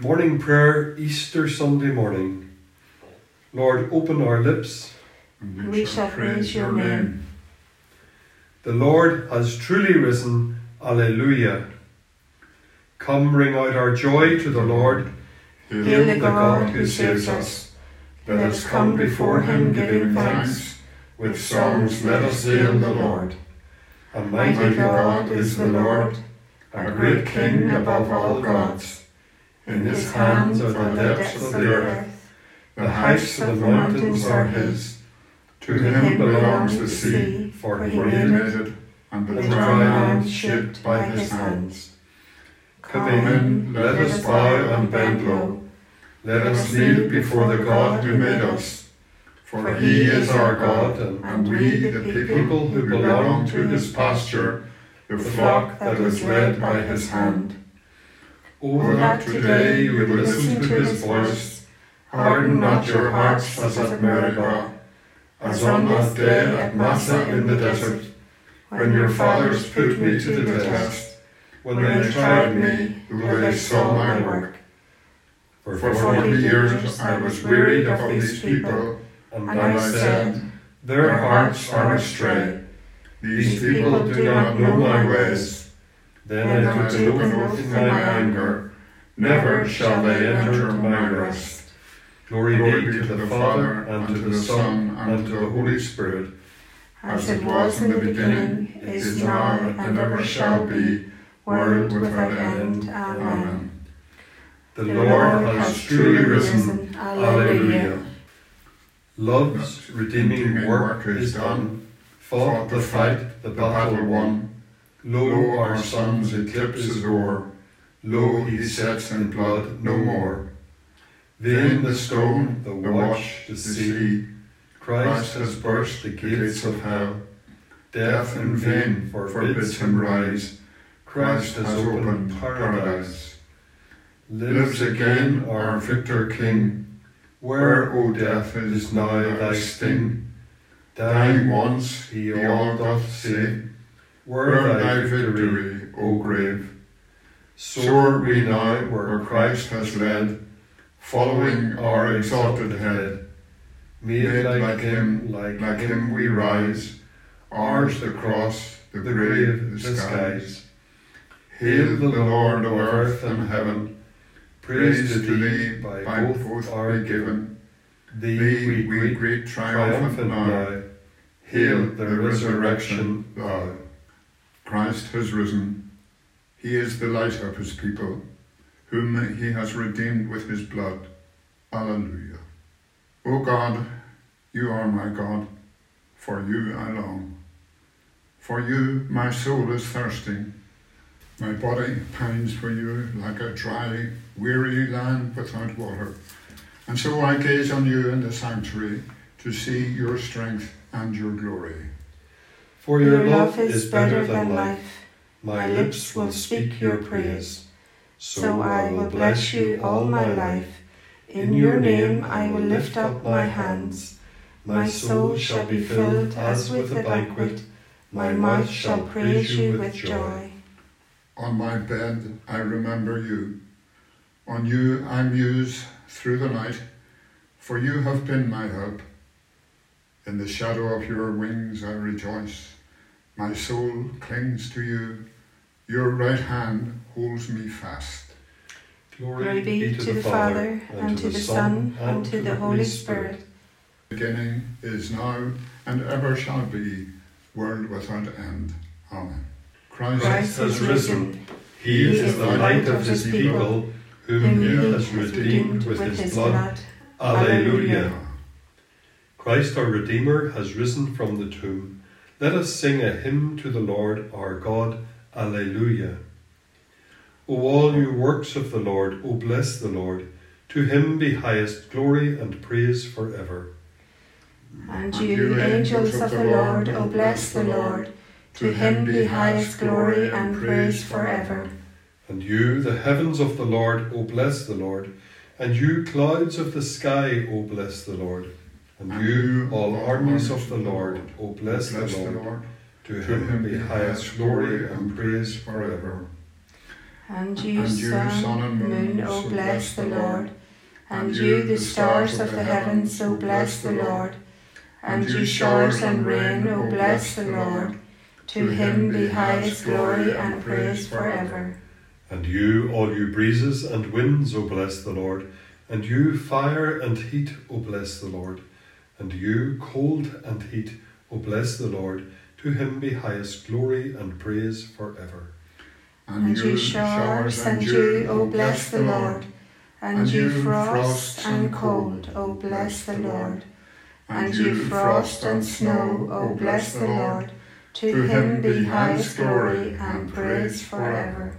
Morning prayer, Easter Sunday morning. Lord, open our lips. and we shall praise your name. The Lord has truly risen. Alleluia. Come, ring out our joy to the Lord. Hail the God who saves us. Let us come before him giving thanks. With songs let us hail the Lord. A Mighty mighty God is the Lord, a great King above all gods. In his hands are the depths of the earth. The heights of the mountains are his. To him belongs the sea, for he made it, and the dry land shaped by his hands. Come in, let us bow and bend low. Let us kneel before the God who made us. For he is our God, and we the people who belong to his pasture, the flock that is led by his hand. Oh, that today you would listen to his voice, harden not your hearts as at Meribah, as on that day at Massah in the desert, when your fathers put me to the test, when they tried me, though they saw my work. For For forty years I was wearied of these people, and I said, Their hearts are astray. These people do not know my ways. Then I took an oath in my anger, never shall they enter my rest. Glory Glory be to the Father, and to the Son, and to the Holy Spirit. As it was in the beginning, is now, and ever shall be, world without end. Amen. The Lord has truly risen. Alleluia. Love's redeeming work is done. Fought the fight, the battle won. Lo, our sun's eclipse o'er. Lo, he sets in blood no more. Then the stone, the watch, the sea. Christ has burst the gates of hell. Death in vain forbids him rise. Christ has opened paradise. Lives again our victor King. Where, O death, is now thy sting? Dying once, he all doth say. Where thy victory, O grave? Soar we now where Christ has led, following our exalted head. Made like him, like, like him we rise. Ours the cross, the grave, the skies. Hail the Lord of earth and heaven. Praise to thee by both are given. Thee we greet triumphant now. Hail the resurrection thou. Christ has risen. He is the light of his people, whom he has redeemed with his blood. Alleluia. O God, you are my God, for you I long. For you my soul is thirsting. My body pines for you like a dry, weary land without water. And so I gaze on you in the sanctuary to see your strength and your glory. For your love is better than life. My lips will speak your praise. So I will bless you all my life. In your name I will lift up my hands. My soul shall be filled as with a banquet. My mouth shall praise you with joy. On my bed I remember you. On you I muse through the night, for you have been my help. In the shadow of your wings I rejoice. My soul clings to you. Your right hand holds me fast. Glory be to the Father, and to the Son, and to the Holy Spirit. Beginning is now and ever shall be, world without end. Amen. Christ, Christ is risen. He is the light of his people, whom Whom he he has redeemed with his blood. Alleluia. Christ our Redeemer has risen from the tomb. Let us sing a hymn to the Lord our God. Alleluia. O all you works of the Lord, O bless the Lord. To him be highest glory and praise forever. And you, angels of the Lord, O bless the Lord. To him be highest glory and praise forever. And you, the heavens of the Lord, O bless the Lord. And you, clouds of the sky, O bless the Lord. And you, all armies of the Lord, O bless the Lord. To him be highest glory and praise forever. And you, sun, and moon, O bless the Lord. And you, the stars of the heavens, O bless the Lord. And you, showers and rain, O bless the Lord. To him be highest glory and praise forever. And you, all you breezes and winds, O bless the Lord. And you, fire and heat, O bless the Lord. And you, cold and heat, O bless the Lord. To him be highest glory and praise forever. And you showers and dew, O bless the Lord. And you frost and cold, O bless the Lord. And you frost and snow, O bless the Lord. To him be highest glory and praise forever.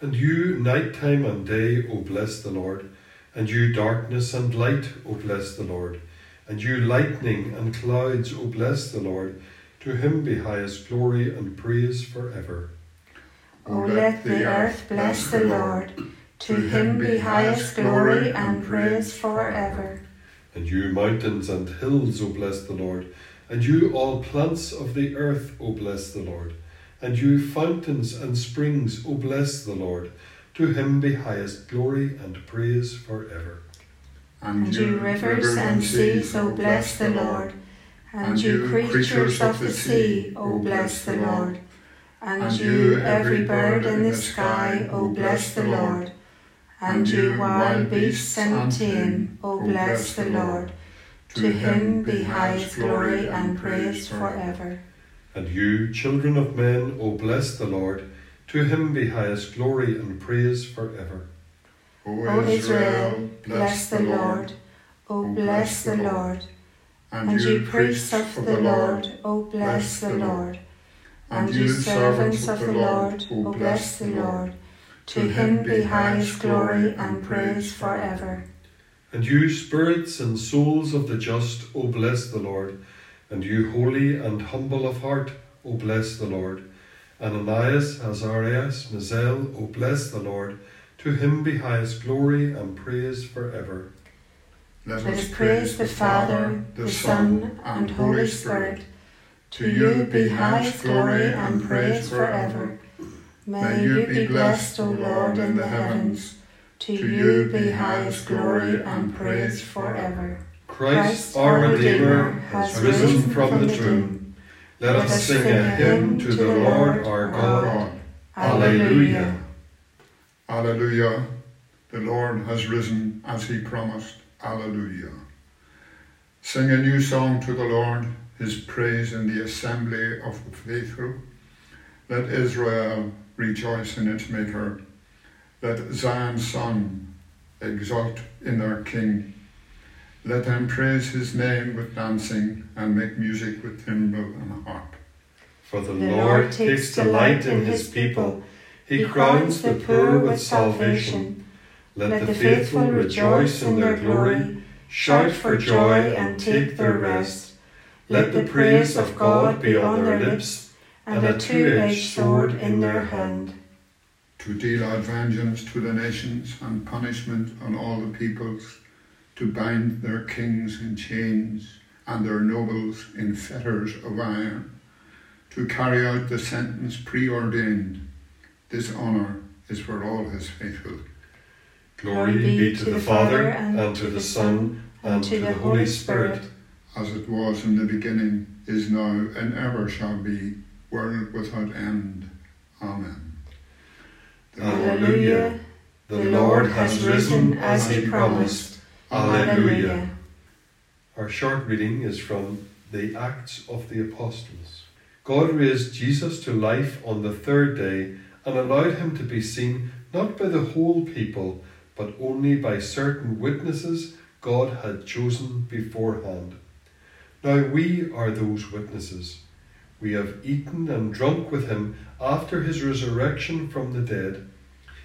And you, night time and day, O bless the Lord. And you, darkness and light, O bless the Lord. And you, lightning and clouds, O bless the Lord. To him be highest glory and praise forever. O let the earth bless the Lord. To him be highest glory and praise forever. And you mountains and hills, O bless the Lord. And you all plants of the earth, O bless the Lord. And you fountains and springs, O bless the Lord. To him be highest glory and praise forever. And you rivers and seas, O bless the Lord. And you creatures of the sea, O bless the Lord. And you, every bird in the sky, O bless the Lord. And you, wild beasts and tame, O bless the Lord. To him be highest glory and praise forever. And you, children of men, O bless the Lord. To him be highest glory and praise forever. O Israel, bless the Lord. O bless the Lord. And you, priests of the Lord, O bless the Lord. And you servants of the Lord, O bless the Lord. To him be highest glory and praise forever. And you spirits and souls of the just, O bless the Lord. And you holy and humble of heart, O bless the Lord. And Ananias, Azarias, Misael, O bless the Lord. To him be highest glory and praise forever. Let us praise the Father, the Son, and Holy Spirit to you be highest glory and praise forever. May you be blessed, O Lord, in the heavens. To you be highest glory and praise forever. Christ, our Redeemer, has risen from the tomb. Let us sing a hymn to the Lord our God. Alleluia. Alleluia. The Lord has risen as he promised. Alleluia. Sing a new song to the Lord his praise in the assembly of the faithful. Let Israel rejoice in its Maker. Let Zion's son exult in their King. Let them praise his name with dancing and make music with timbrel and harp. For the, the Lord takes delight in his people. He crowns the poor with salvation. Let the faithful rejoice in their glory, shout for joy and take their rest. Let the praise of God be on their lips, and a two-edged sword in their hand. To deal out vengeance to the nations and punishment on all the peoples, to bind their kings in chains and their nobles in fetters of iron, to carry out the sentence preordained. This honour is for all his faithful. Glory be to the Father, and to the Son, and to the Holy Spirit as it was in the beginning, is now, and ever shall be, world without end. Amen. Alleluia. The Lord has risen as he promised. Alleluia. Our short reading is from the Acts of the Apostles. God raised Jesus to life on the third day and allowed him to be seen not by the whole people, but only by certain witnesses God had chosen beforehand. Now we are those witnesses. We have eaten and drunk with him after his resurrection from the dead,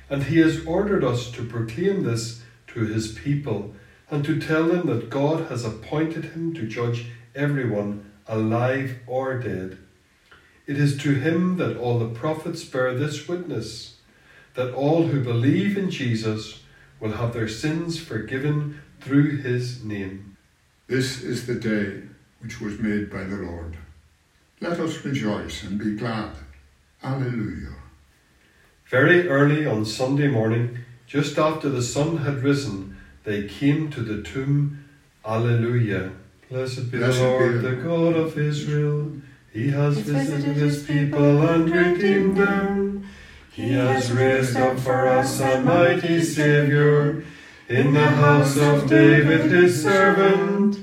and he has ordered us to proclaim this to his people and to tell them that God has appointed him to judge everyone, alive or dead. It is to him that all the prophets bear this witness that all who believe in Jesus will have their sins forgiven through his name. This is the day which was made by the Lord. Let us rejoice and be glad. Alleluia. Very early on Sunday morning, just after the sun had risen, they came to the tomb. Alleluia. Blessed be Blessed the be Lord, the- the God of Israel. He has visited his people and redeemed them. He has raised up for us a mighty Saviour in the house of David his servant,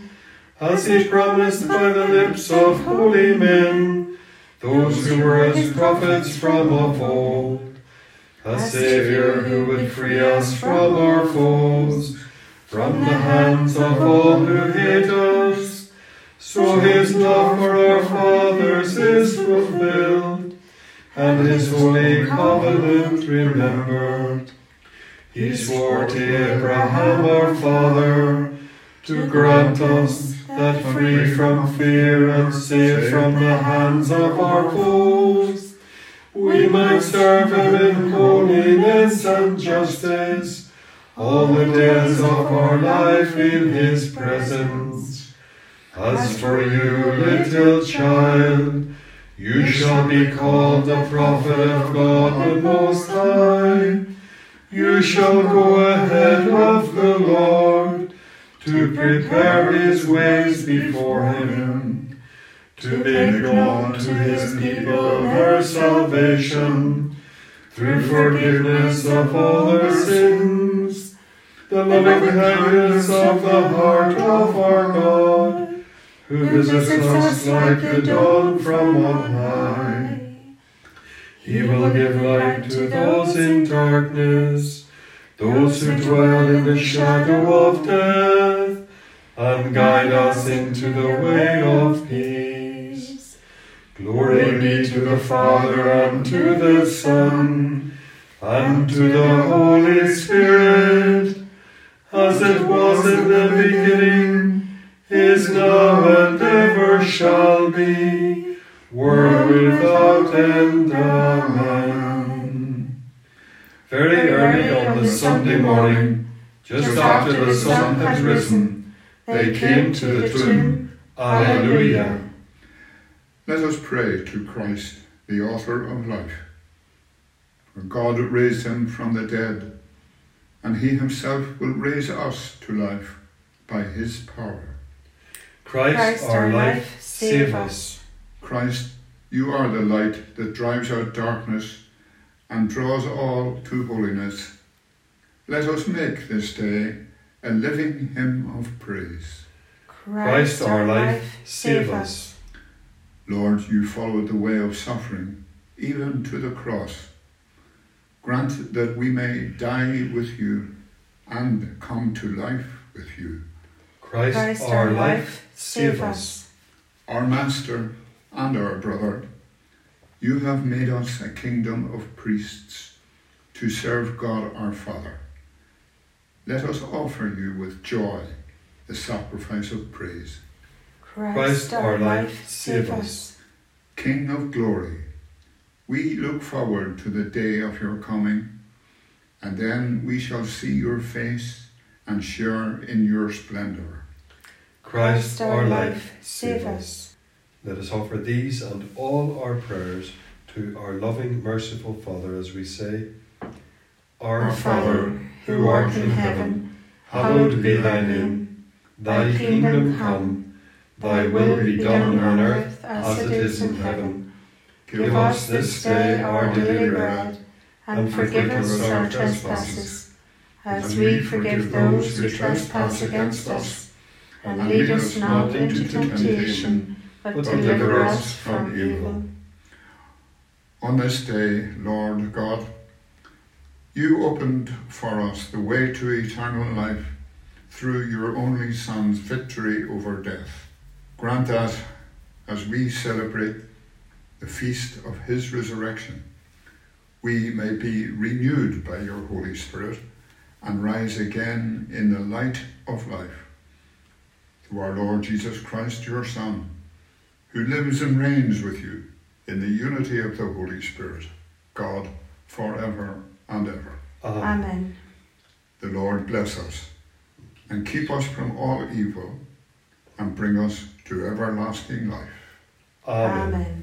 as he promised by the lips of holy men, those who were his prophets from of old. A Saviour who would free us from our foes, from the hands of all who hate us. So his love for our fathers is fulfilled, and his holy covenant remembered. He swore to Abraham our father to grant us that free from fear and safe from the hands of our foes, we might serve him in holiness and justice all the days of our life in his presence. As for you, little child, you shall be called the prophet of God the Most High. You shall go ahead of the Lord to prepare his ways before him, to make known to his people their salvation through forgiveness of all their sins, the loving kindness of the heart of our God, who visits us like the dawn from on high. He will give light to those in darkness, those who dwell in the shadow of death, and guide us into the way of peace. Glory be to the Father, and to the Son, and to the Holy Spirit, as it was in the beginning, is now, and ever shall be, world without end. Amen. Very early on the Sunday morning, just after the sun had risen, they came to the tomb. Alleluia. Let us pray to Christ, the author of life. For God raised him from the dead, and he himself will raise us to life by his power. Christ, our life, save us. Christ, you are the light that drives out darkness and draws all to holiness. Let us make this day a living hymn of praise. Christ, our life, save us. Lord, you followed the way of suffering, even to the cross. Grant that we may die with you and come to life with you. Christ, our life, save us. Our Master and our brother, you have made us a kingdom of priests to serve God our Father. Let us offer you with joy the sacrifice of praise. Christ, our life, save us. King of glory, we look forward to the day of your coming, and then we shall see your face and share in your splendor. Christ, our life, save us. Let us offer these and all our prayers to our loving, merciful Father as we say, Our, Our Father, who art in heaven, hallowed be thy name. Thy kingdom come, thy will be done on earth as it is in heaven. Give us this day our daily bread, and forgive us our trespasses, as we forgive those who trespass against us. And lead us not into temptation, but deliver us from evil. On this day, Lord God, you opened for us the way to eternal life through your only Son's victory over death. Grant that as we celebrate the feast of his resurrection, we may be renewed by your Holy Spirit and rise again in the light of life. Through our Lord Jesus Christ, your Son, who lives and reigns with you in the unity of the Holy Spirit, God, forever and ever. Amen. Amen. The Lord bless us and keep us from all evil and bring us to everlasting life. Amen. Amen.